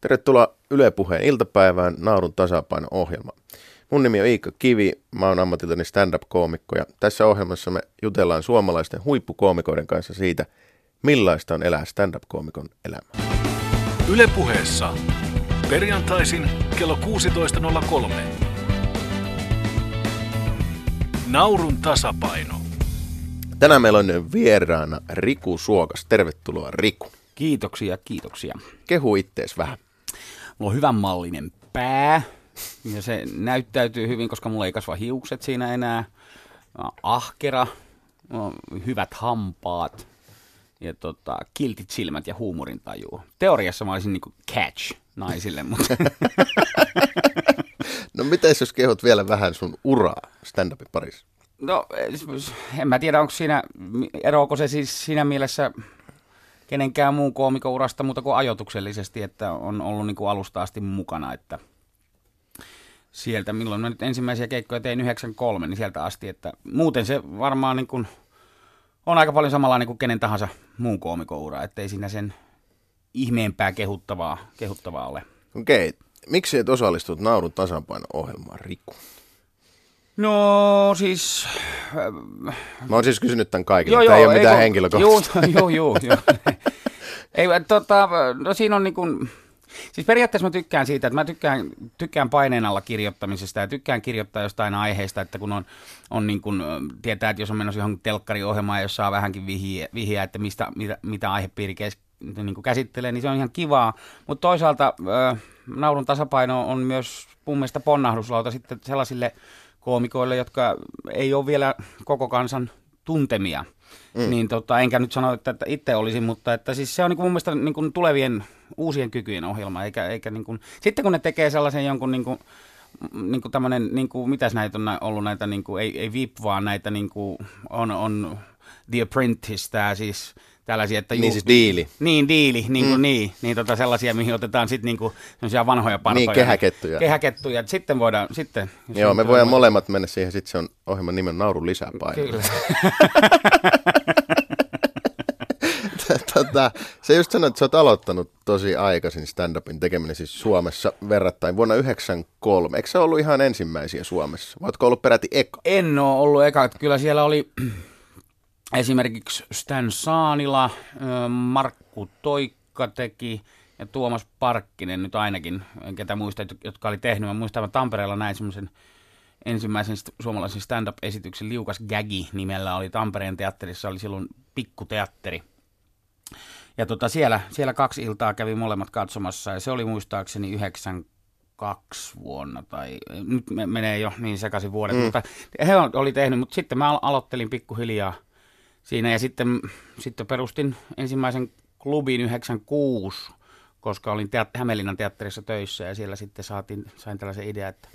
Tervetuloa Yle Puheen iltapäivään Naurun tasapaino-ohjelma. Mun nimi on Iikka Kivi, mä oon ammatiltani stand-up-koomikko ja tässä ohjelmassa me jutellaan suomalaisten huippukoomikoiden kanssa siitä, millaista on elää stand-up-koomikon elämää. Yle Puheessa. Perjantaisin kello 16.03. Naurun tasapaino. Tänään meillä on vieraana Riku Suokas. Tervetuloa Riku. Kiitoksia, kiitoksia. Kehu ittees vähän. Mulla on hyvän mallinen pää ja se näyttäytyy hyvin, koska mulla ei kasva hiukset siinä enää. Mä oon ahkera, mulla on hyvät hampaat ja tota, kiltit silmät ja huumorintaju. Teoriassa mä olisin niinku catch naisille, mutta No miten jos kehot vielä vähän sun uraa stand-upin parissa? no, en mä tiedä, onko siinä, eroako se siis siinä mielessä kenenkään muun koomikon urasta muuta kuin ajotuksellisesti, että on ollut niin kuin alusta asti mukana, että sieltä, milloin mä nyt ensimmäisiä keikkoja tein 93, niin sieltä asti, että muuten se varmaan niin kuin on aika paljon samanlainen kuin kenen tahansa muun koomikon ura, ettei siinä sen ihmeempää kehuttavaa, kehuttavaa ole. Okei, miksi et osallistut Naurun tasapaino-ohjelmaan, Riku? No siis... Mä oon siis kysynyt tämän kaikille, tämä ei ole mitään henkilökohtaista. Joo, joo, joo. joo. ei, tota, no siinä on niin kuin, siis periaatteessa mä tykkään siitä, että mä tykkään, tykkään paineen alla kirjoittamisesta ja tykkään kirjoittaa jostain aiheesta, että kun on, on niin kuin, tietää, että jos on menossa johonkin telkkariohjelmaan, jos saa vähänkin vihjeä, vihjeä että mistä, mitä, mitä aihepiiri kes, niin kuin käsittelee, niin se on ihan kivaa. Mutta toisaalta äh, naurun tasapaino on myös mun mielestä ponnahduslauta sitten sellaisille koomikoille, jotka ei ole vielä koko kansan tuntemia. Mm. Niin tota, enkä nyt sano, että, että itse olisin, mutta että siis se on niin kuin mun mielestä niin kuin tulevien uusien kykyjen ohjelma. Eikä, eikä niin kuin, sitten kun ne tekee sellaisen jonkun niin kuin, niin kuin tämmöinen, niin kuin, mitäs näitä on ollut näitä, niin kuin, ei, ei VIP, vaan näitä niin kuin, on, on The Apprentice, tämä siis tällaisia, että Niin siis diili. Niin, diili, niin kuin mm. niin, niin tota sellaisia, mihin otetaan sitten niinku sellaisia vanhoja partoja. Niin, kehäkettuja. Kehäkettuja, sitten voidaan, sitten. Joo, me voidaan molemmat mennä siihen, sitten se on ohjelman nimen Naurun lisäpaino. Kyllä. tota, se just sanoit, että sä oot aloittanut tosi aikaisin stand-upin tekeminen siis Suomessa verrattain vuonna 1993. Eikö se ollut ihan ensimmäisiä Suomessa? Ootko ollut peräti eka? En ole ollut eka, että kyllä siellä oli esimerkiksi Stan Saanila, Markku Toikka teki ja Tuomas Parkkinen nyt ainakin, ketä muistat, jotka oli tehnyt. Mä muistan, että Tampereella näin semmoisen ensimmäisen suomalaisen stand-up-esityksen Liukas Gagi nimellä oli Tampereen teatterissa, oli silloin pikkuteatteri. Ja tota, siellä, siellä kaksi iltaa kävi molemmat katsomassa ja se oli muistaakseni 92 vuonna tai nyt me- menee jo niin sekaisin vuodet, mm. mutta he oli tehnyt, mutta sitten mä al- aloittelin pikkuhiljaa siinä ja sitten, sitten perustin ensimmäisen klubin 96, koska olin teat- Hämeenlinnan teatterissa töissä ja siellä sitten saatiin, sain tällaisen idean, että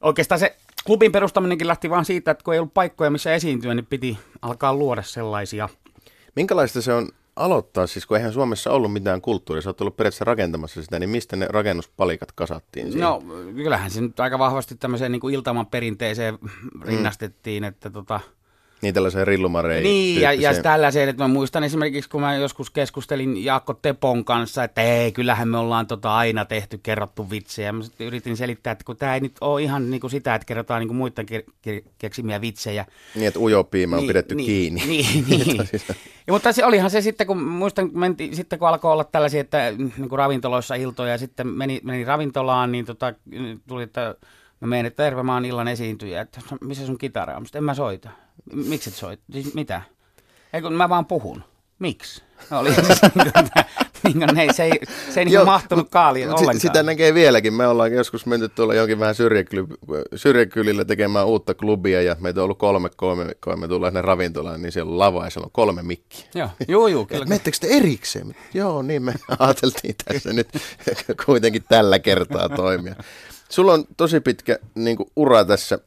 oikeastaan se klubin perustaminenkin lähti vaan siitä, että kun ei ollut paikkoja missä esiintyä, niin piti alkaa luoda sellaisia. Minkälaista se on aloittaa, siis kun eihän Suomessa ollut mitään kulttuuria, sä oot ollut periaatteessa rakentamassa sitä, niin mistä ne rakennuspalikat kasattiin siihen? No kyllähän se nyt aika vahvasti tämmöiseen niin kuin iltaman perinteeseen rinnastettiin, että tota, Niin tällaiseen rillumarei Niin, ja, ja tällaiseen, että mä muistan esimerkiksi, kun mä joskus keskustelin Jaakko Tepon kanssa, että ei, kyllähän me ollaan tota aina tehty, kerrottu vitsejä. Mä sitten yritin selittää, että kun tämä ei nyt ole ihan niin kuin sitä, että kerrotaan niin kuin muiden ke- ke- keksimiä vitsejä. Niin, että ujopiima on pidetty niin, kiinni. Niin, niin. ja, mutta se olihan se sitten, kun muistan, kun mentiin, sitten kun alkoi olla tällaisia, että niin kuin ravintoloissa iltoja, ja sitten meni, meni ravintolaan, niin tota, tuli, että mä menen, että terve, mä oon illan esiintyjä, että "No, missä sun kitara on? Sanoin, en mä soita. "M- Miksi et soita? Siis mitä? Ei kun mä vaan puhun. Miksi? Oli siis, niin kuin, ne, se ei, se ei niin Joo, mahtunut kaaliin ollenkaan. Sitä näkee vieläkin. Me ollaan joskus menty tuolla jonkin vähän syrjäkyl- syrjäkylillä tekemään uutta klubia ja meitä on ollut kolme koomikkoa. Me tullaan sinne ravintolaan, niin siellä on lava ja siellä on kolme mikkiä. Joo, juu, juu, kyllä. Mettekö te erikseen? Joo, niin me ajateltiin tässä nyt kuitenkin tällä kertaa toimia. Sulla on tosi pitkä niin kuin, ura tässä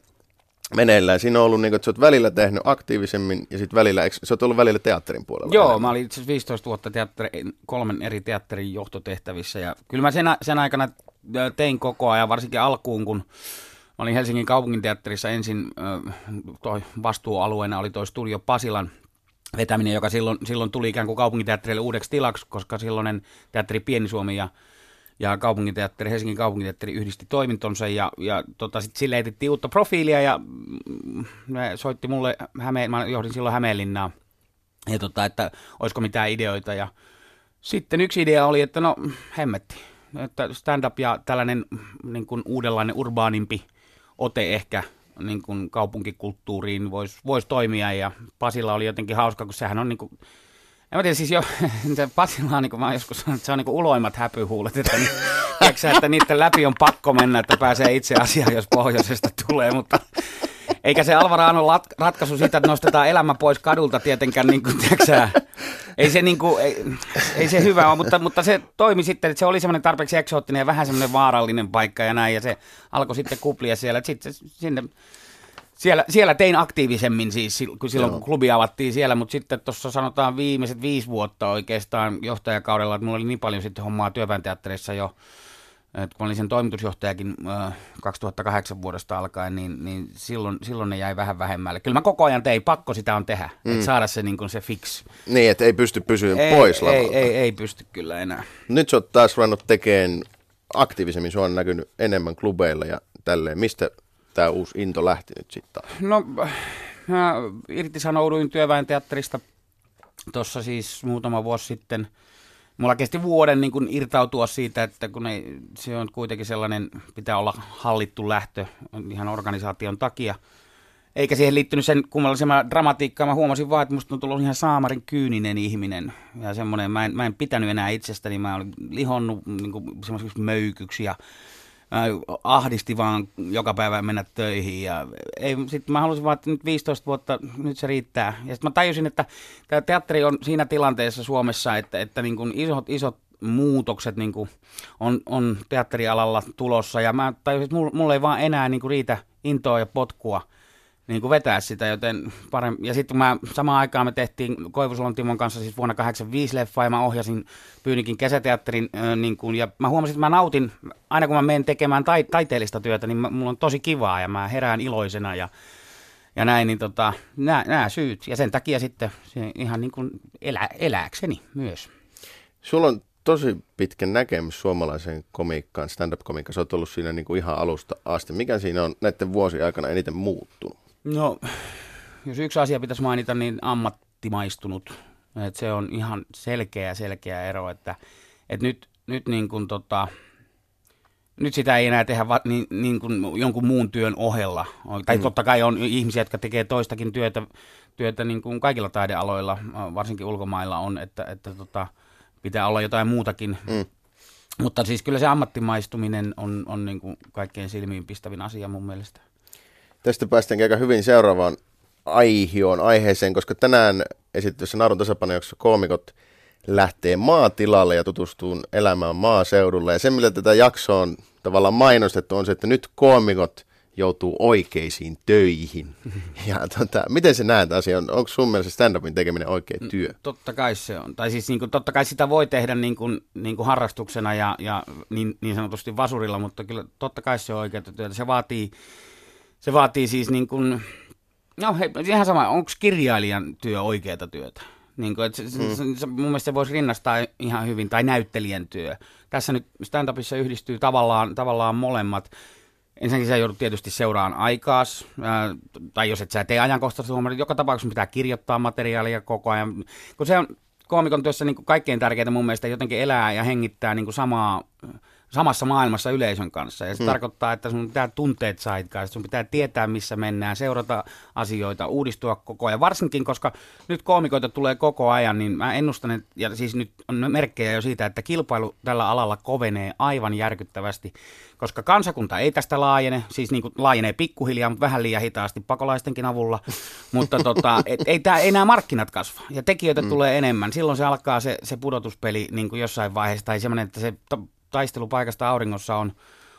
meneillään. Siinä on ollut, niin kuin, että sä oot välillä tehnyt aktiivisemmin ja sitten välillä, eikö, sä oot ollut välillä teatterin puolella. Joo, enemmän. mä olin itse asiassa 15 vuotta teatteri, kolmen eri teatterin johtotehtävissä ja kyllä mä sen, sen aikana tein koko ajan, varsinkin alkuun, kun mä olin Helsingin kaupunginteatterissa ensin, toi vastuualueena oli toi Studio Pasilan vetäminen, joka silloin, silloin tuli ikään kuin kaupunginteatterille uudeksi tilaksi, koska silloinen teatteri Pieni Suomi ja ja kaupunginteatteri, Helsingin kaupunginteatteri yhdisti toimintonsa ja, ja tota, sitten sille etettiin uutta profiilia ja mm, ne soitti mulle, Häme, mä johdin silloin Hämeenlinnaa, ja tota, että olisiko mitään ideoita ja sitten yksi idea oli, että no hemmetti, että stand-up ja tällainen niin kuin uudenlainen urbaanimpi ote ehkä niin kuin kaupunkikulttuuriin voisi vois toimia. Ja Pasilla oli jotenkin hauska, kun sehän on niin kuin, en mä tiedä, siis jo, on niin kuin mä joskus sanonut, että se on niin kuin uloimmat häpyhuulet, että, niin, tiedätkö, että niiden läpi on pakko mennä, että pääsee itse asiaan, jos pohjoisesta tulee, mutta eikä se Alvaraan ratkaisu siitä, että nostetaan elämä pois kadulta tietenkään, niin kuin, tiedätkö, ei se, niin kuin, ei, ei se hyvä ole, mutta, mutta se toimi sitten, että se oli semmoinen tarpeeksi eksoottinen ja vähän semmoinen vaarallinen paikka ja näin, ja se alkoi sitten kuplia siellä, että sitten sinne siellä, siellä tein aktiivisemmin siis, silloin kun klubi avattiin siellä, mutta sitten tuossa sanotaan viimeiset viisi vuotta oikeastaan johtajakaudella, että mulla oli niin paljon sitten hommaa työväenteatterissa jo, että kun olin sen toimitusjohtajakin äh, 2008 vuodesta alkaen, niin, niin silloin, silloin ne jäi vähän vähemmälle. Kyllä mä koko ajan tein, pakko sitä on tehdä, mm. että saada se, niin se fix. Niin, että ei pysty pysyä ei, pois lavalta. Ei, ei, ei pysty kyllä enää. Nyt sä oot taas ruvennut tekemään aktiivisemmin, se on näkynyt enemmän klubeilla ja tälleen. Mistä tämä uusi into lähti nyt sitten No, mä irtisanouduin työväen teatterista tuossa siis muutama vuosi sitten – mulla kesti vuoden niin kuin irtautua siitä, että kun ei, se on kuitenkin sellainen, pitää olla hallittu lähtö ihan organisaation takia. Eikä siihen liittynyt sen kummallisempaa dramatiikkaa. Mä huomasin vaan, että musta on tullut ihan saamarin kyyninen ihminen. Ja semmoinen, mä en, mä en pitänyt enää itsestäni. Mä olin lihonnut niin semmoisiksi möykyksi ja ahdisti vaan joka päivä mennä töihin. Ja ei, sit mä halusin vaan, että nyt 15 vuotta, nyt se riittää. Ja sitten mä tajusin, että tämä teatteri on siinä tilanteessa Suomessa, että, että niin kuin isot, isot muutokset niin kuin on, on teatterialalla tulossa. Ja mä tajusin, että mulla ei vaan enää niin kuin riitä intoa ja potkua – niin kuin vetää sitä, joten parempi. Ja sitten mä samaan aikaan me tehtiin Koivusulan Timon kanssa siis vuonna 85 leffa ja mä ohjasin Pyynikin kesäteatterin äh, niin kuin, ja mä huomasin, että mä nautin, aina kun mä menen tekemään tai, taiteellista työtä, niin mä, mulla on tosi kivaa ja mä herään iloisena ja, ja näin, niin tota, nämä syyt. Ja sen takia sitten ihan niin kuin elä, elääkseni myös. Sulla on tosi pitkä näkemys suomalaiseen komiikkaan, stand-up-komiikkaan. Sä oot ollut siinä niin kuin ihan alusta asti. Mikä siinä on näiden vuosien aikana eniten muuttunut? No, jos yksi asia pitäisi mainita, niin ammattimaistunut. Et se on ihan selkeä, selkeä ero, että, että nyt, nyt niin kuin tota, nyt sitä ei enää tehdä va, niin, niin kuin jonkun muun työn ohella. Tai mm. totta kai on ihmisiä, jotka tekee toistakin työtä, työtä niin kuin kaikilla taidealoilla, varsinkin ulkomailla on, että, että tota, pitää olla jotain muutakin. Mm. Mutta siis kyllä se ammattimaistuminen on, on niin kuin kaikkein silmiinpistävin asia mun mielestä. Tästä päästään aika hyvin seuraavaan aihioon, aiheeseen, koska tänään esitetyssä Naarun tasapainojaksossa koomikot lähtee maatilalle ja tutustuu elämään maaseudulla. Ja se, millä tätä jaksoa on tavallaan mainostettu, on se, että nyt koomikot joutuu oikeisiin töihin. Ja tota, miten se näet asian? Onko sun mielestä stand-upin tekeminen oikea mm, työ? Totta kai se on. Tai siis niin kuin, totta kai sitä voi tehdä niin kuin, niin kuin harrastuksena ja, ja niin, niin sanotusti vasurilla, mutta kyllä totta kai se on oikea työtä. Se vaatii se vaatii siis niin kuin, no hei, ihan sama, onko kirjailijan työ oikeaa työtä? Niin kuin, että se, se, se, mun mielestä se voisi rinnastaa ihan hyvin, tai näyttelijän työ. Tässä nyt stand-upissa yhdistyy tavallaan, tavallaan molemmat. Ensinnäkin sä joudut tietysti seuraan aikaas, ää, tai jos et sä tee ajankohtaista huomioon, joka tapauksessa pitää kirjoittaa materiaalia koko ajan. Kun se on koomikon työssä niin kuin kaikkein tärkeintä mun mielestä jotenkin elää ja hengittää niin kuin samaa samassa maailmassa yleisön kanssa. Ja se hmm. tarkoittaa, että sun pitää tunteet saitkaa, sun pitää tietää, missä mennään, seurata asioita, uudistua koko ajan. Varsinkin, koska nyt koomikoita tulee koko ajan, niin mä ennustan, että, ja siis nyt on merkkejä jo siitä, että kilpailu tällä alalla kovenee aivan järkyttävästi, koska kansakunta ei tästä laajene, siis niin kuin laajenee pikkuhiljaa, mutta vähän liian hitaasti pakolaistenkin avulla, mutta tota, et, ei, tää, ei nämä markkinat kasva, ja tekijöitä mm. tulee enemmän. Silloin se alkaa se, se pudotuspeli niin kuin jossain vaiheessa, tai semmoinen, että se taistelupaikasta auringossa on,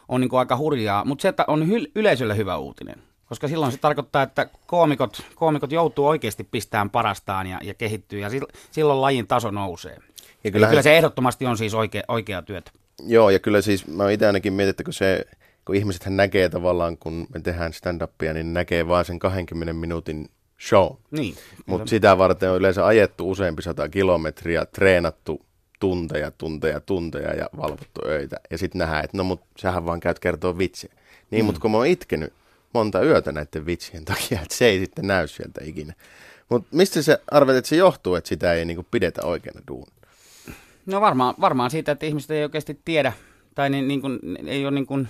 on niin kuin aika hurjaa, mutta se, että on hy- yleisölle hyvä uutinen. Koska silloin se tarkoittaa, että koomikot, koomikot joutuu oikeasti pistämään parastaan ja, ja kehittyy, ja silloin lajin taso nousee. Ja kyllähän... kyllä se ehdottomasti on siis oikea, oikea työtä. Joo, ja kyllä siis mä itse ainakin mietin, että kun se, kun ihmiset näkee tavallaan, kun me tehdään stand-upia, niin näkee vaan sen 20 minuutin show. Niin. Mutta sitä varten on yleensä ajettu useampi sata kilometriä, treenattu tunteja, tunteja, tunteja ja valvottu öitä. Ja sitten nähdään, että no mut sähän vaan käyt kertoa vitsiä. Niin, mm. mutta kun mä oon itkenyt monta yötä näiden vitsien takia, että se ei sitten näy sieltä ikinä. Mutta mistä se arvelet, että se johtuu, että sitä ei niinku pidetä oikeana duun? No varmaan, varmaan siitä, että ihmiset ei oikeasti tiedä, tai niin, niin kuin, ei ole niin kuin,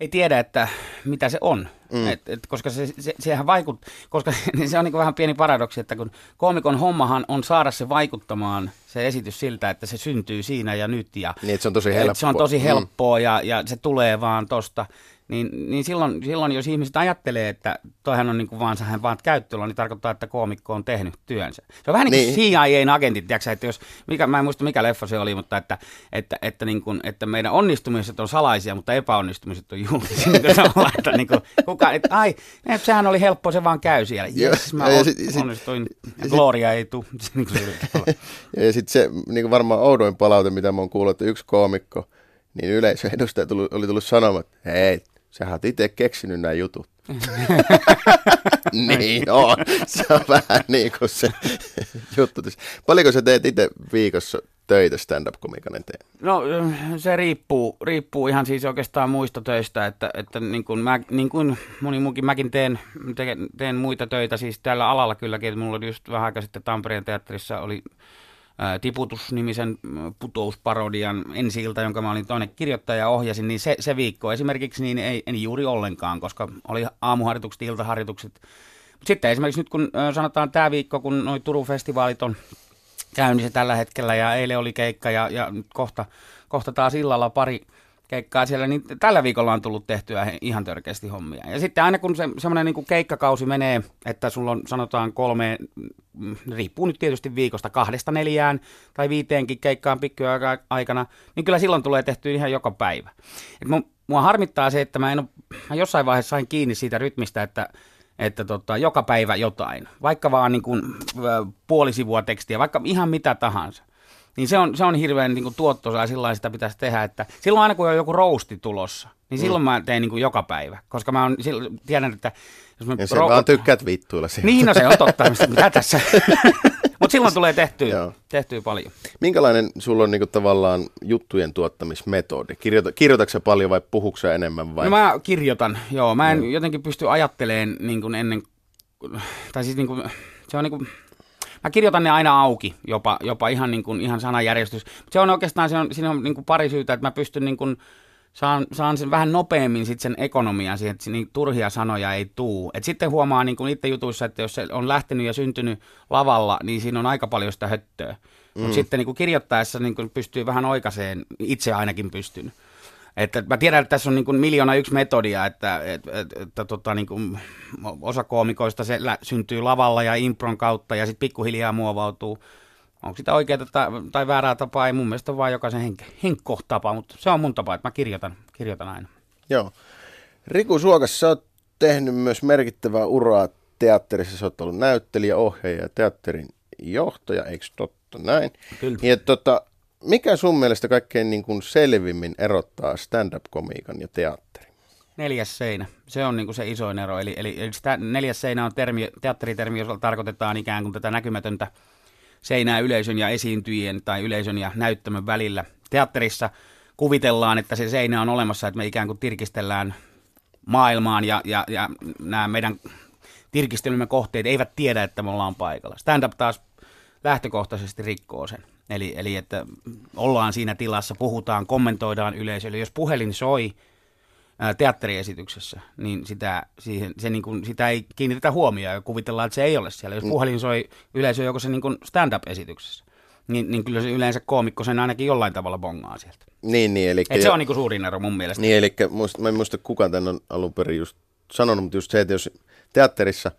ei tiedä, että mitä se on. Mm. Et, et, koska se, se, sehän vaikut, koska se on niin vähän pieni paradoksi, että kun koomikon hommahan on saada se vaikuttamaan, se esitys siltä, että se syntyy siinä ja nyt. Ja, niin, että se on tosi helppoa. Se on tosi mm. helppoa mm. ja, ja se tulee vaan tosta niin, niin silloin, silloin, jos ihmiset ajattelee, että toihan on niin kuin vaan sehän vaan käyttöllä, niin tarkoittaa, että koomikko on tehnyt työnsä. Se on vähän niin kuin niin. CIAn agentit, tiiäksä, että jos, mikä, mä en muista mikä leffa se oli, mutta että, että, että, niin kuin, että meidän onnistumiset on salaisia, mutta epäonnistumiset on julkisia. Niin että niin kuin, kuka, että, ai, et, sehän oli helppo, se vaan käy siellä. Yes, mä ja, sit, onnistuin, sit, Gloria ei tule. Niin ja, ja sitten se niin kuin varmaan oudoin palaute, mitä mä oon kuullut, että yksi koomikko, niin yleisöedustaja tuli, oli tullut sanomaan, että hei, Sähän oot itse keksinyt nämä jutut. niin on. Se on vähän niin kuin se juttu. Paljonko sä teet itse viikossa töitä stand-up-komikan eteen? No se riippuu, riippuu ihan siis oikeastaan muista töistä, että, että niin kuin, mä, niin kuin moni muukin, mäkin teen, teen, teen muita töitä siis tällä alalla kylläkin, että mulla oli just vähän aikaa sitten Tampereen teatterissa oli Tiputus-nimisen putousparodian ensi jonka mä olin toinen kirjoittaja ja ohjasin, niin se, se viikko esimerkiksi niin ei, en juuri ollenkaan, koska oli aamuharjoitukset, iltaharjoitukset. Mutta sitten esimerkiksi nyt kun sanotaan tämä viikko, kun noin Turun festivaalit on käynnissä tällä hetkellä ja eilen oli keikka ja, ja kohta, kohta taas illalla pari, keikkaa siellä, niin tällä viikolla on tullut tehtyä ihan törkeästi hommia. Ja sitten aina kun se semmoinen niin keikkakausi menee, että sulla on sanotaan kolme, mm, riippuu nyt tietysti viikosta, kahdesta neljään tai viiteenkin keikkaan pikkuja aikana, niin kyllä silloin tulee tehty ihan joka päivä. Et mun, mua harmittaa se, että mä, en ole, mä jossain vaiheessa sain kiinni siitä rytmistä, että että tota, joka päivä jotain, vaikka vaan niin kuin, puoli sivua tekstiä, vaikka ihan mitä tahansa. Niin se on, se on hirveän niin tuottosaa, sillä sitä pitäisi tehdä, että silloin aina kun on joku rousti tulossa, niin mm. silloin mä teen niin kuin joka päivä, koska mä on, silloin, tiedän, että... Jos mä ja ro- vaan tykkäät vittuilla siihen. Niin, no se on totta, mitä tässä... Mutta silloin tulee tehtyä, tehtyä paljon. Minkälainen sulla on niinku tavallaan juttujen tuottamismetodi? Kirjoita, kirjoitatko paljon vai puhuuko enemmän? Vai? No mä kirjoitan, joo. Mä en mm. jotenkin pysty ajattelemaan niin kuin ennen... Tai siis niin kuin, se on niin kuin, Mä kirjoitan ne aina auki, jopa, jopa ihan, niin kuin, ihan sanajärjestys. Mutta se on oikeastaan, se on, siinä on niin kuin pari syytä, että mä pystyn niin kuin, saan, saan sen vähän nopeammin sit sen ekonomian siihen, että niin turhia sanoja ei tuu. Et sitten huomaa niin itse jutuissa, että jos se on lähtenyt ja syntynyt lavalla, niin siinä on aika paljon sitä höttöä. Mutta mm. sitten niin kirjoittaessa niin pystyy vähän oikaiseen, itse ainakin pystyn. Että mä tiedän, että tässä on niin kuin miljoona yksi metodia, että, että, että, että tota niin kuin osa koomikoista se lä- syntyy lavalla ja impron kautta ja sitten pikkuhiljaa muovautuu. Onko sitä oikeaa tai, tai väärää tapaa, ei mun mielestä vaan jokaisen henk- henkko tapa, mutta se on mun tapa, että mä kirjoitan, kirjoitan aina. Joo. Riku Suokas, sä oot tehnyt myös merkittävää uraa teatterissa. Sä oot ollut näyttelijä, ohjaaja ja teatterin johtaja, eikö totta näin? Kyllä. Ja tota, mikä sun mielestä kaikkein niin kuin selvimmin erottaa stand-up-komiikan ja teatterin? Neljäs seinä. Se on niin kuin se isoin ero. Eli, eli, eli sitä neljäs seinä on termi, teatteritermi, jolla tarkoitetaan ikään kuin tätä näkymätöntä seinää yleisön ja esiintyjien tai yleisön ja näyttämön välillä. Teatterissa kuvitellaan, että se seinä on olemassa, että me ikään kuin tirkistellään maailmaan ja, ja, ja nämä meidän tirkistelymme kohteet eivät tiedä, että me ollaan paikalla. Stand-up taas lähtökohtaisesti rikkoo sen. Eli, eli että ollaan siinä tilassa, puhutaan, kommentoidaan yleisölle. Jos puhelin soi ää, teatteriesityksessä, niin sitä, siihen, se niin kuin, sitä ei kiinnitetä huomioon ja kuvitellaan, että se ei ole siellä. Jos mm. puhelin soi yleisö joko se niin kuin stand-up-esityksessä, niin, niin kyllä se yleensä koomikko sen ainakin jollain tavalla bongaa sieltä. Niin, niin. Eli Et se on niin kuin suurin ero mun mielestä. Niin, eli mä en muista kuka tämän on alun perin just sanonut, mutta just se, että jos teatterissa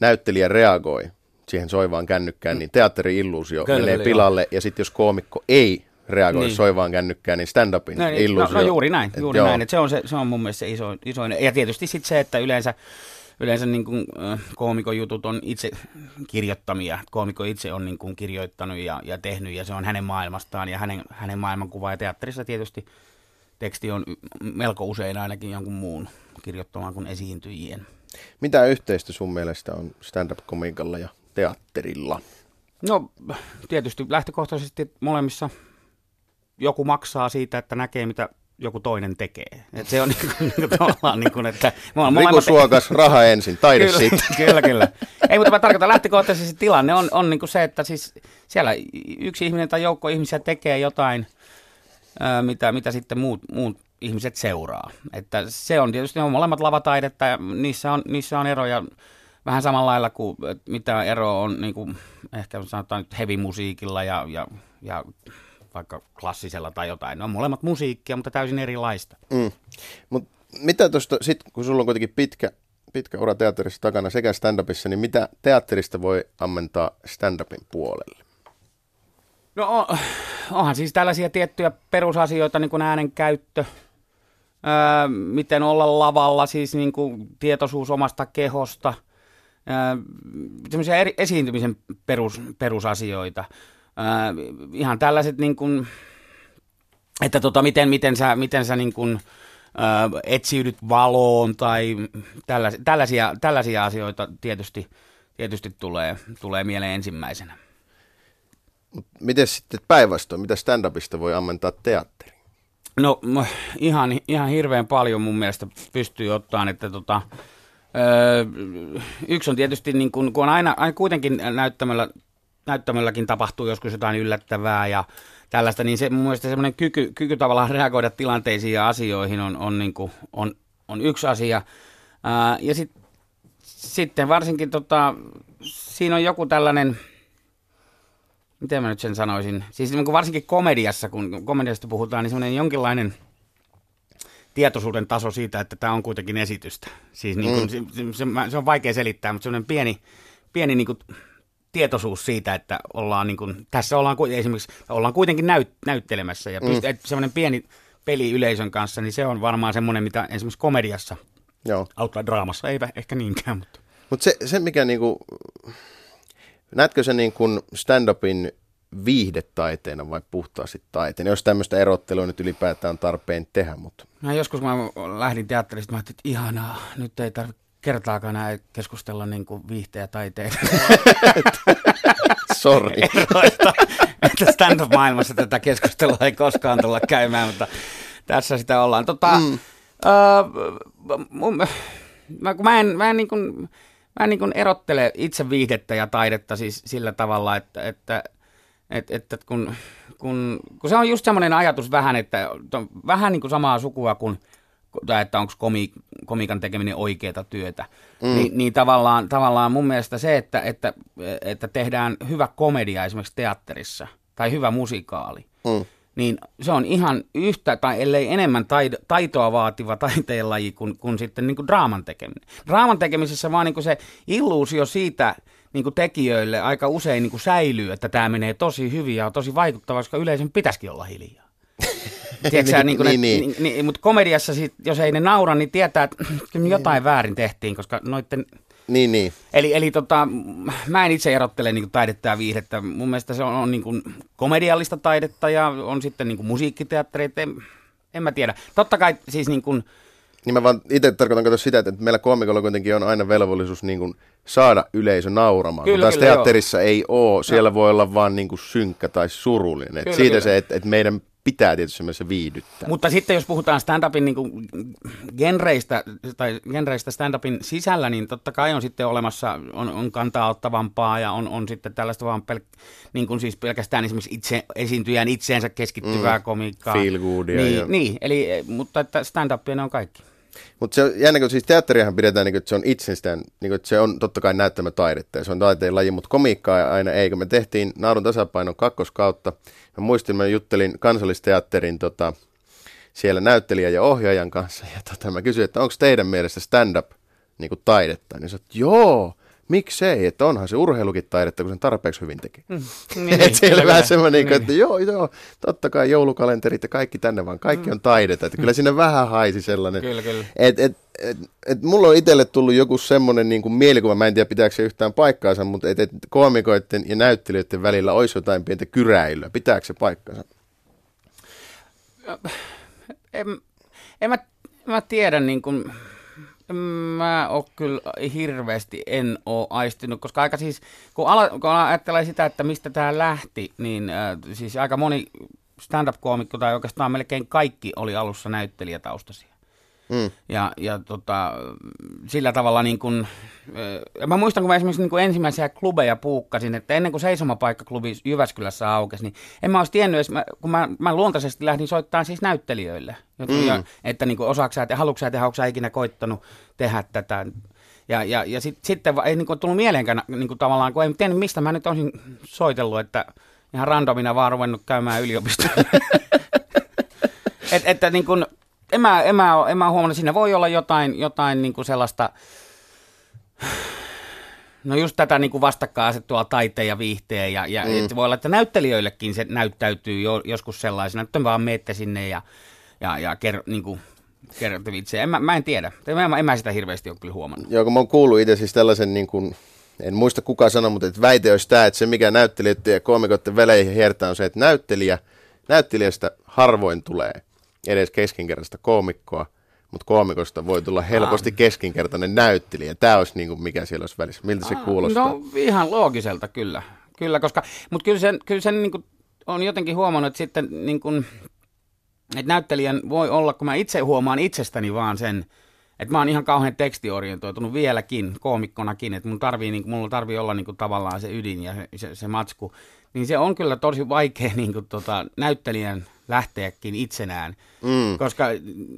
näyttelijä reagoi siihen soivaan kännykkään, niin teatteri-illuusio kyllä, menee pilalle. Joo. Ja sitten jos koomikko ei reagoi niin. soivaan kännykkään, niin stand-upin no, niin, illuusio. No, no juuri näin, juuri et, näin. Et se, on se, se on mun mielestä se iso, isoin. Ja tietysti sitten se, että yleensä yleensä niin kuin, äh, koomikon jutut on itse kirjoittamia. Koomikko itse on niin kuin, kirjoittanut ja, ja tehnyt, ja se on hänen maailmastaan ja hänen, hänen maailmankuva. Ja teatterissa tietysti teksti on melko usein ainakin jonkun muun kirjoittamaan kuin esiintyjien. Mitä yhteistä sun mielestä on stand-up-komikalla ja teatterilla? No tietysti lähtökohtaisesti molemmissa joku maksaa siitä, että näkee mitä joku toinen tekee. Et se on niin kuin, niin kuin tavallaan niin kuin, että... me ollaan molemmat- Suokas, raha ensin, taide kyllä, sitten. kyllä, kyllä. Ei, mutta mä tarkoitan lähtökohtaisesti tilanne on, on niin kuin se, että siis siellä yksi ihminen tai joukko ihmisiä tekee jotain, ää, mitä, mitä sitten muut, muut ihmiset seuraa. Että se on tietysti, ne on molemmat lavataidetta ja niissä on, niissä on eroja vähän samalla lailla kuin mitä ero on niin kuin, ehkä sanotaan nyt heavy-musiikilla ja, ja, ja vaikka klassisella tai jotain. Ne on molemmat musiikkia, mutta täysin erilaista. Mm. Mut mitä tuosta, sit kun sulla on kuitenkin pitkä, pitkä ura teatterissa takana sekä stand-upissa, niin mitä teatterista voi ammentaa stand-upin puolelle? No on, onhan siis tällaisia tiettyjä perusasioita, niin kuin äänen käyttö, öö, miten olla lavalla, siis niin kuin tietoisuus omasta kehosta, öö, semmoisia eri, esiintymisen perus, perusasioita. Öö, ihan tällaiset, niin kuin, että tota, miten, miten sä, miten sä niin kuin, öö, etsiydyt valoon tai tällaisia, tällaisia, tällaisia asioita tietysti, tietysti tulee, tulee mieleen ensimmäisenä. Miten sitten päinvastoin, mitä stand-upista voi ammentaa teatteriin? No ihan, ihan hirveän paljon mun mielestä pystyy ottaan, että tota, öö, yksi on tietysti niin kun, kun on aina, aina kuitenkin näyttämällä, näyttämälläkin tapahtuu joskus jotain yllättävää ja tällaista, niin se mun mielestä semmoinen kyky, kyky tavallaan reagoida tilanteisiin ja asioihin on, on, niin kuin, on, on yksi asia. Ää, ja sit, sitten varsinkin tota, siinä on joku tällainen, miten mä nyt sen sanoisin, siis niin kuin varsinkin komediassa, kun komediasta puhutaan, niin semmoinen jonkinlainen tietoisuuden taso siitä, että tämä on kuitenkin esitystä. Siis niin kuin, mm. se, se, se on vaikea selittää, mutta semmoinen pieni, pieni niin kuin tietoisuus siitä, että ollaan niin kuin, tässä ollaan, esimerkiksi, ollaan kuitenkin näyt, näyttelemässä ja pyst- mm. semmoinen pieni peli yleisön kanssa, niin se on varmaan semmoinen, mitä esimerkiksi komediassa Joo. auttaa draamassa, ei ehkä niinkään, mutta... Mutta se, se, mikä niinku, näetkö se niin kuin stand-upin viihdetaiteena vai puhtaasti taiteena, jos tämmöistä erottelua nyt ylipäätään on tarpeen tehdä, mutta No joskus kun mä lähdin teatterista, mä ajattelin, että ihanaa, nyt ei tarvitse kertaakaan enää keskustella niin kuin viihteen ja taiteen sorry. eroista. että stand-up-maailmassa tätä keskustelua ei koskaan tulla käymään, mutta tässä sitä ollaan. Tota, mm. öö, mun, mä, mä en, mä en, niin kuin, mä en niin kuin erottele itse viihdettä ja taidetta siis sillä tavalla, että, että, että, että kun, kun, kun se on just semmoinen ajatus vähän, että on vähän niin kuin samaa sukua kuin tai että onko komi, komikan tekeminen oikeaa työtä, mm. niin, niin tavallaan, tavallaan mun mielestä se, että, että, että tehdään hyvä komedia esimerkiksi teatterissa tai hyvä musikaali, Mm. niin se on ihan yhtä tai ellei enemmän taid- taitoa vaativa taiteenlaji kuin, kuin sitten niin kuin draaman tekeminen. Draaman tekemisessä vaan niin kuin se illuusio siitä niin kuin tekijöille aika usein niin kuin säilyy, että tämä menee tosi hyvin ja on tosi vaikuttava, koska yleisön pitäisikin olla hiljaa. Tiedätkö, niin, niin, Niin, niin, niin. niin, niin, mutta komediassa, sit, jos ei ne naura, niin tietää, että kyllä jotain väärin tehtiin, koska noitten... Niin, niin. Eli, eli tota, mä en itse erottele niin taidetta ja viihdettä. Mun mielestä se on, on niin kuin komediallista taidetta ja on sitten niin kuin musiikkiteattereita. En, en mä tiedä. Totta kai siis niin kuin, Niin mä vaan itse tarkoitan sitä, että meillä koomikolla kuitenkin on aina velvollisuus niin kuin saada yleisö nauramaan. Kyllä, Kyllä, taas kyllä, teatterissa joo. ei ole, siellä no. voi olla vaan niin kuin synkkä tai surullinen. Et Kyllä, siitä kyllä. se, että, että meidän pitää tietysti mielessä viihdyttää. Mutta sitten jos puhutaan stand-upin niin kuin genreistä, tai genreistä stand-upin sisällä, niin totta kai on sitten olemassa, on, on kantaa ottavampaa ja on, on sitten tällaista vaan pel, niin kuin siis pelkästään esimerkiksi itse, esiintyjän itseensä keskittyvää mm, komiikkaa. feel goodia Niin, ja- niin eli, mutta että stand-upia ne on kaikki. Mutta se jännä, kun siis teatteriahan pidetään, niin kuin, että se on itsestään, niin kuin, että se on totta kai näyttämötaidetta ja se on taiteen laji, mutta komiikkaa aina ei. Kun me tehtiin Naarun tasapainon kakkoskautta, mä muistin, mä juttelin kansallisteatterin tota, siellä näyttelijän ja ohjaajan kanssa ja tota, mä kysyin, että onko teidän mielestä stand-up niin kuin taidetta? Niin että joo, miksei, että onhan se urheilukin taidetta, kun sen tarpeeksi hyvin tekee. Mm. Niin, Et siellä vähän semmoinen, Niin. että joo, joo, totta kai joulukalenterit ja kaikki tänne vaan, kaikki on taidetta. Että kyllä siinä vähän haisi sellainen. Kyllä, kyllä. Et, et, et, et mulla on itselle tullut joku semmoinen niin kuin mielikuva, mä en tiedä pitääkö se yhtään paikkaansa, mutta et, et koomikoiden ja näyttelijöiden välillä olisi jotain pientä kyräilyä. Pitääkö se paikkansa? en, en, mä, en mä tiedä, niin kuin, mä oon kyllä hirveästi en oo aistinut, koska aika siis, kun, ala, kun ajattelee sitä, että mistä tämä lähti, niin äh, siis aika moni stand-up-koomikko tai oikeastaan melkein kaikki oli alussa näyttelijätaustaisia. Mm. Ja, ja tota, sillä tavalla niin kuin, äh, mä muistan, kun mä esimerkiksi niin kuin ensimmäisiä klubeja puukkasin, että ennen kuin Seisomapaikkaklubi Jyväskylässä aukesi, niin en mä olisi tiennyt, mä, kun mä, mä luontaisesti lähdin soittamaan siis näyttelijöille. Mm. Ja, että niin kuin osaako sä, haluatko sä tehdä, onko sä ikinä koittanut tehdä tätä. Ja, ja, ja sit, sitten ei niin kuin, tullut mieleenkään niin kuin, tavallaan, kun ei tiennyt, mistä mä nyt olisin soitellut, että ihan randomina vaan ruvennut käymään yliopistolla. Et, että niin kuin, en mä, en mä, en mä huomannut, siinä voi olla jotain, jotain niin kuin sellaista, no just tätä niin kuin vastakkainasettua taiteen ja viihteen, ja, ja mm. voi olla, että näyttelijöillekin se näyttäytyy jo, joskus sellaisena, että vaan meette sinne ja, ja, ja ker, niin kuin, kerrotte itse. En, mä, mä en tiedä, en mä, en mä sitä hirveästi ole kyllä huomannut. Joo, kun mä oon kuullut itse siis tällaisen niin kuin, en muista kuka sanoi, mutta että väite olisi tämä, että se mikä näyttelijöiden ja koomikoiden väleihin hiertää on se, että näyttelijä, näyttelijästä harvoin tulee edes keskinkertaista koomikkoa, mutta koomikosta voi tulla helposti Aa. keskinkertainen näyttelijä. Tämä olisi niin kuin mikä siellä olisi välissä. Miltä se kuulostaa? No ihan loogiselta kyllä. Kyllä, koska, mutta kyllä sen, kyllä sen niin kuin, on jotenkin huomannut, että sitten niin kuin, että näyttelijän voi olla, kun mä itse huomaan itsestäni vaan sen, että mä oon ihan kauhean tekstiorientoitunut vieläkin, koomikkonakin, että mun tarvii, niin, mulla tarvii olla niin kuin, tavallaan se ydin ja se, se, se matsku. Niin se on kyllä tosi vaikea niin kuin, tota, näyttelijän lähteäkin itsenään. Mm. Koska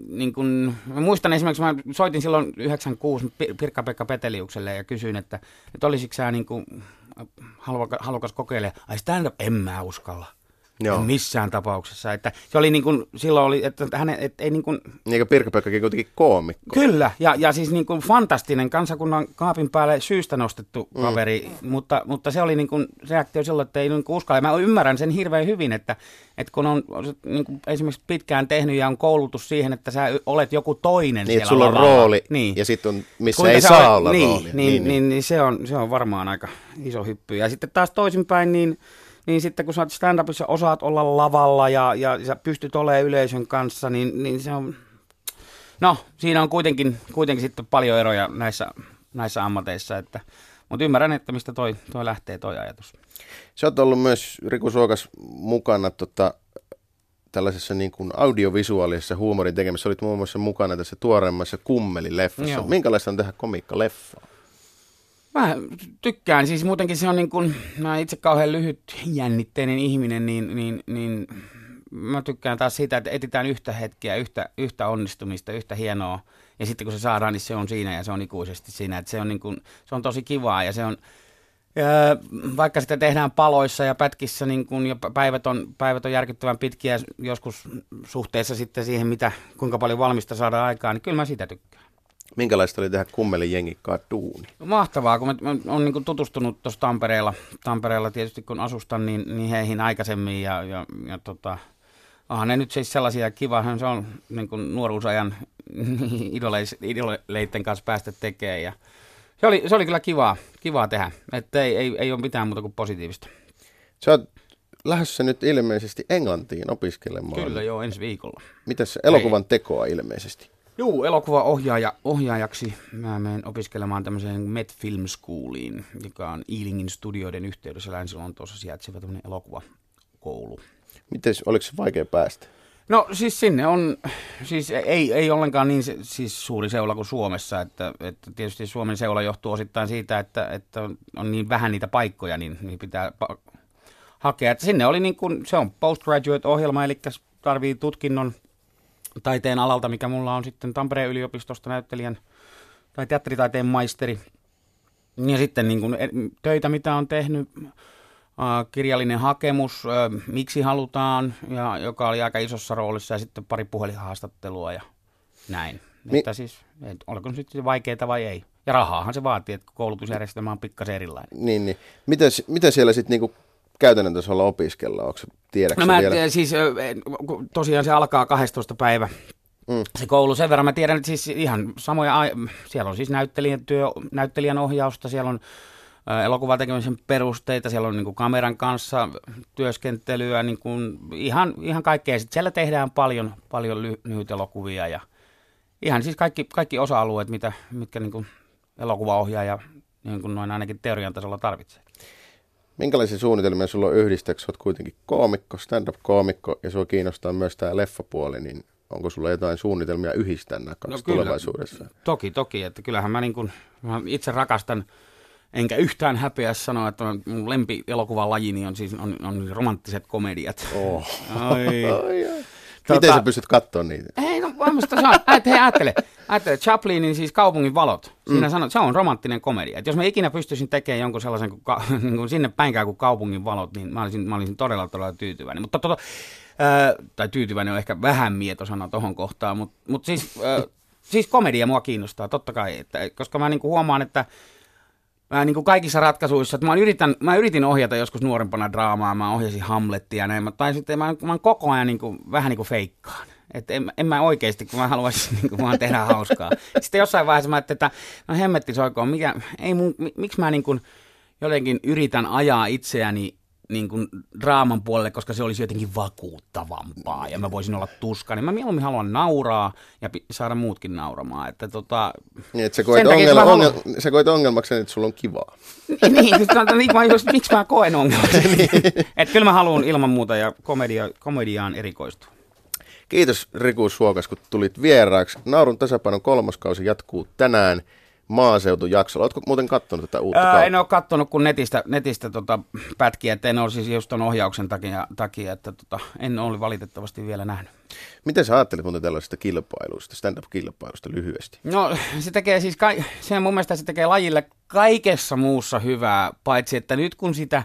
niin kun, mä muistan esimerkiksi, mä soitin silloin 96 Pirkka-Pekka Peteliukselle ja kysyin, että, että olisiko sä niin kuin, halukas kokeilemaan. Ai stand-up, en mä uskalla. Joo. missään tapauksessa. Että se oli niin kuin, silloin oli, että hänen, et, ei niin kuin... Niin kuin kuitenkin koomikko. Kyllä, ja, ja siis niin kuin fantastinen kansakunnan kaapin päälle syystä nostettu mm. kaveri, mm. mutta, mutta se oli niin kuin reaktio silloin, että ei niin kuin uskalla. Mä ymmärrän sen hirveän hyvin, että, että kun on niin kuin esimerkiksi pitkään tehnyt ja on koulutus siihen, että sä olet joku toinen niin, siellä sulla on rooli niin. ja sitten on, missä Kuinka ei saa ole, olla niin, roolia. Niin, niin, niin, niin, se, on, se on varmaan aika iso hyppy. Ja sitten taas toisinpäin, niin niin sitten kun sä stand-upissa osaat olla lavalla ja, ja sä pystyt olemaan yleisön kanssa, niin, niin se on... No, siinä on kuitenkin, kuitenkin sitten paljon eroja näissä, näissä ammateissa, että, mutta ymmärrän, että mistä toi, toi lähtee toi ajatus. Sä oot ollut myös, Riku Suokas, mukana tota, tällaisessa niin kuin audiovisuaalisessa huumorin tekemisessä. Olit muun muassa mukana tässä tuoreemmassa Kummeli-leffassa. Minkälaista on tehdä komiikka-leffaa? Mä tykkään, siis muutenkin se on niin kuin, mä itse kauhean lyhyt jännitteinen ihminen, niin, niin, niin mä tykkään taas siitä, että etitään yhtä hetkeä, yhtä, yhtä onnistumista, yhtä hienoa. Ja sitten kun se saadaan, niin se on siinä ja se on ikuisesti siinä. Että se, on niin kuin, se on tosi kivaa ja se on, ja vaikka sitä tehdään paloissa ja pätkissä niin kun, ja päivät on, päivät on järkyttävän pitkiä joskus suhteessa sitten siihen, mitä, kuinka paljon valmista saadaan aikaan, niin kyllä mä sitä tykkään. Minkälaista oli tehdä kummelin jengikkaa duuni? Mahtavaa, kun mä, mä olen niin tutustunut tuossa Tampereella, Tampereella tietysti kun asustan, niin, niin heihin aikaisemmin ja, ja, ja tota, onhan ne nyt siis sellaisia, kivahan se on niin kuin nuoruusajan idoleis, idoleiden kanssa päästä tekemään ja se oli, se oli kyllä kivaa, kivaa tehdä, että ei, ei, ei ole mitään muuta kuin positiivista. Sä oot lähdössä nyt ilmeisesti Englantiin opiskelemaan. Kyllä joo, ensi viikolla. Mitäs elokuvan tekoa ilmeisesti? Joo, elokuvaohjaaja, ohjaajaksi mä menen opiskelemaan tämmöiseen Met Film Schooliin, joka on Ealingin studioiden yhteydessä Länsi-Lontoossa sijaitseva tämmöinen elokuvakoulu. Miten, oliko se vaikea päästä? No siis sinne on, siis ei, ei ollenkaan niin siis suuri seula kuin Suomessa, että, että tietysti Suomen seula johtuu osittain siitä, että, että on niin vähän niitä paikkoja, niin, niin pitää pa- hakea. Että sinne oli niin kuin, se on postgraduate-ohjelma, eli tarvii tutkinnon taiteen alalta, mikä mulla on sitten Tampereen yliopistosta näyttelijän tai teatteritaiteen maisteri. Ja sitten niin kuin töitä, mitä on tehnyt, kirjallinen hakemus, miksi halutaan, ja joka oli aika isossa roolissa, ja sitten pari puhelinhaastattelua ja näin. Mi- että siis, et, oliko se sitten vaikeaa vai ei. Ja rahaahan se vaatii, että koulutusjärjestelmä on pikkasen erilainen. Niin, niin. Miten, mitä siellä sitten niinku käytännön tasolla opiskella? Onko tiedätkö no mä, vielä? siis tosiaan se alkaa 12 päivä mm. se koulu. Sen verran mä tiedän, että siis ihan samoja, siellä on siis näyttelijän, työ, näyttelijän ohjausta, siellä on elokuvatekemisen perusteita, siellä on niin kuin kameran kanssa työskentelyä, niin kuin ihan, ihan kaikkea. Sitten siellä tehdään paljon, paljon lyhyitä elokuvia ja, ihan siis kaikki, kaikki osa-alueet, mitä, mitkä niin kuin elokuvaohjaaja niin kuin noin ainakin teorian tasolla tarvitsee. Minkälaisia suunnitelmia sulla on yhdistäksi? Olet kuitenkin koomikko, stand-up-koomikko ja sua kiinnostaa myös tämä leffapuoli, niin onko sulla jotain suunnitelmia yhdistää nämä kaksi no kyllä, tulevaisuudessa? Toki, toki. Että kyllähän mä, niin kuin, mä itse rakastan, enkä yhtään häpeä sanoa, että mun lempi lajini on siis on, on romanttiset komediat. Oh. Ai. ai, ai. Tota, Miten sä pystyt katsoa niitä? Ei, no varmasti saa. Ät, hei, ajattele, ajattele, Chaplinin siis Kaupungin valot. Siinä mm. sanot, se on romanttinen komedia. Et jos mä ikinä pystyisin tekemään jonkun sellaisen kuin, niin kuin sinne päinkään kuin Kaupungin valot, niin mä olisin, mä olisin todella, todella tyytyväinen. Mutta tota, ää, tai tyytyväinen on ehkä vähän mietosana tohon kohtaan, mutta mut siis, ää, siis komedia mua kiinnostaa, totta kai. Että, koska mä niin kuin huomaan, että mä niin kuin kaikissa ratkaisuissa, että mä, yritän, mä yritin ohjata joskus nuorempana draamaa, mä ohjasin Hamlettia näin, tai sitten mä, mä koko ajan niin kuin, vähän niin kuin feikkaan. Että en, en mä oikeasti, kun mä haluaisin niin kuin, vaan tehdä hauskaa. Sitten jossain vaiheessa mä ajattelin, että no hemmetti soikoon, mikä, ei mun, miksi mä niin kuin, jotenkin yritän ajaa itseäni niin kuin draaman puolelle, koska se olisi jotenkin vakuuttavampaa ja mä voisin olla tuska, niin mä mieluummin haluan nauraa ja saada muutkin nauramaan. Että tota, niin, että sä koet, ongel- haluan... ongel- sä koet ongelmaksi, että sulla on kivaa. niin, niin, niin mä just, miksi mä koen ongelmaksi. niin. että kyllä mä haluan ilman muuta ja komedia, komediaan erikoistua. Kiitos Riku Suokas, kun tulit vieraaksi. Naurun tasapainon kolmas kausi jatkuu tänään maaseutujaksolla. Oletko muuten katsonut tätä uutta Ää, En ole katsonut kuin netistä, netistä tota pätkiä, että en ole siis just ton ohjauksen takia, takia että tota, en ole valitettavasti vielä nähnyt. Miten sä ajattelet muuten tällaisesta kilpailusta, stand-up-kilpailusta lyhyesti? No se tekee siis, ka- se mun mielestä se tekee lajille kaikessa muussa hyvää, paitsi että nyt kun sitä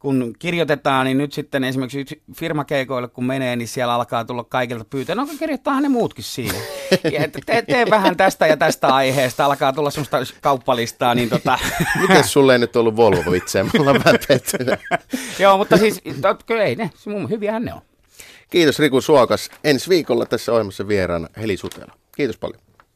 kun kirjoitetaan, niin nyt sitten esimerkiksi firmakeikoille kun menee, niin siellä alkaa tulla kaikilta pyytää, no kirjoittaahan ne muutkin siinä. Ja tee, tee vähän tästä ja tästä aiheesta, alkaa tulla semmoista kauppalistaa, niin tota... Miten sulle ei nyt ollut Volvo itse, me ollaan Joo, mutta siis, kyllä ei ne, hyviähän ne on. Kiitos Riku Suokas. Ensi viikolla tässä ohjelmassa vieraana Heli Sutela. Kiitos paljon.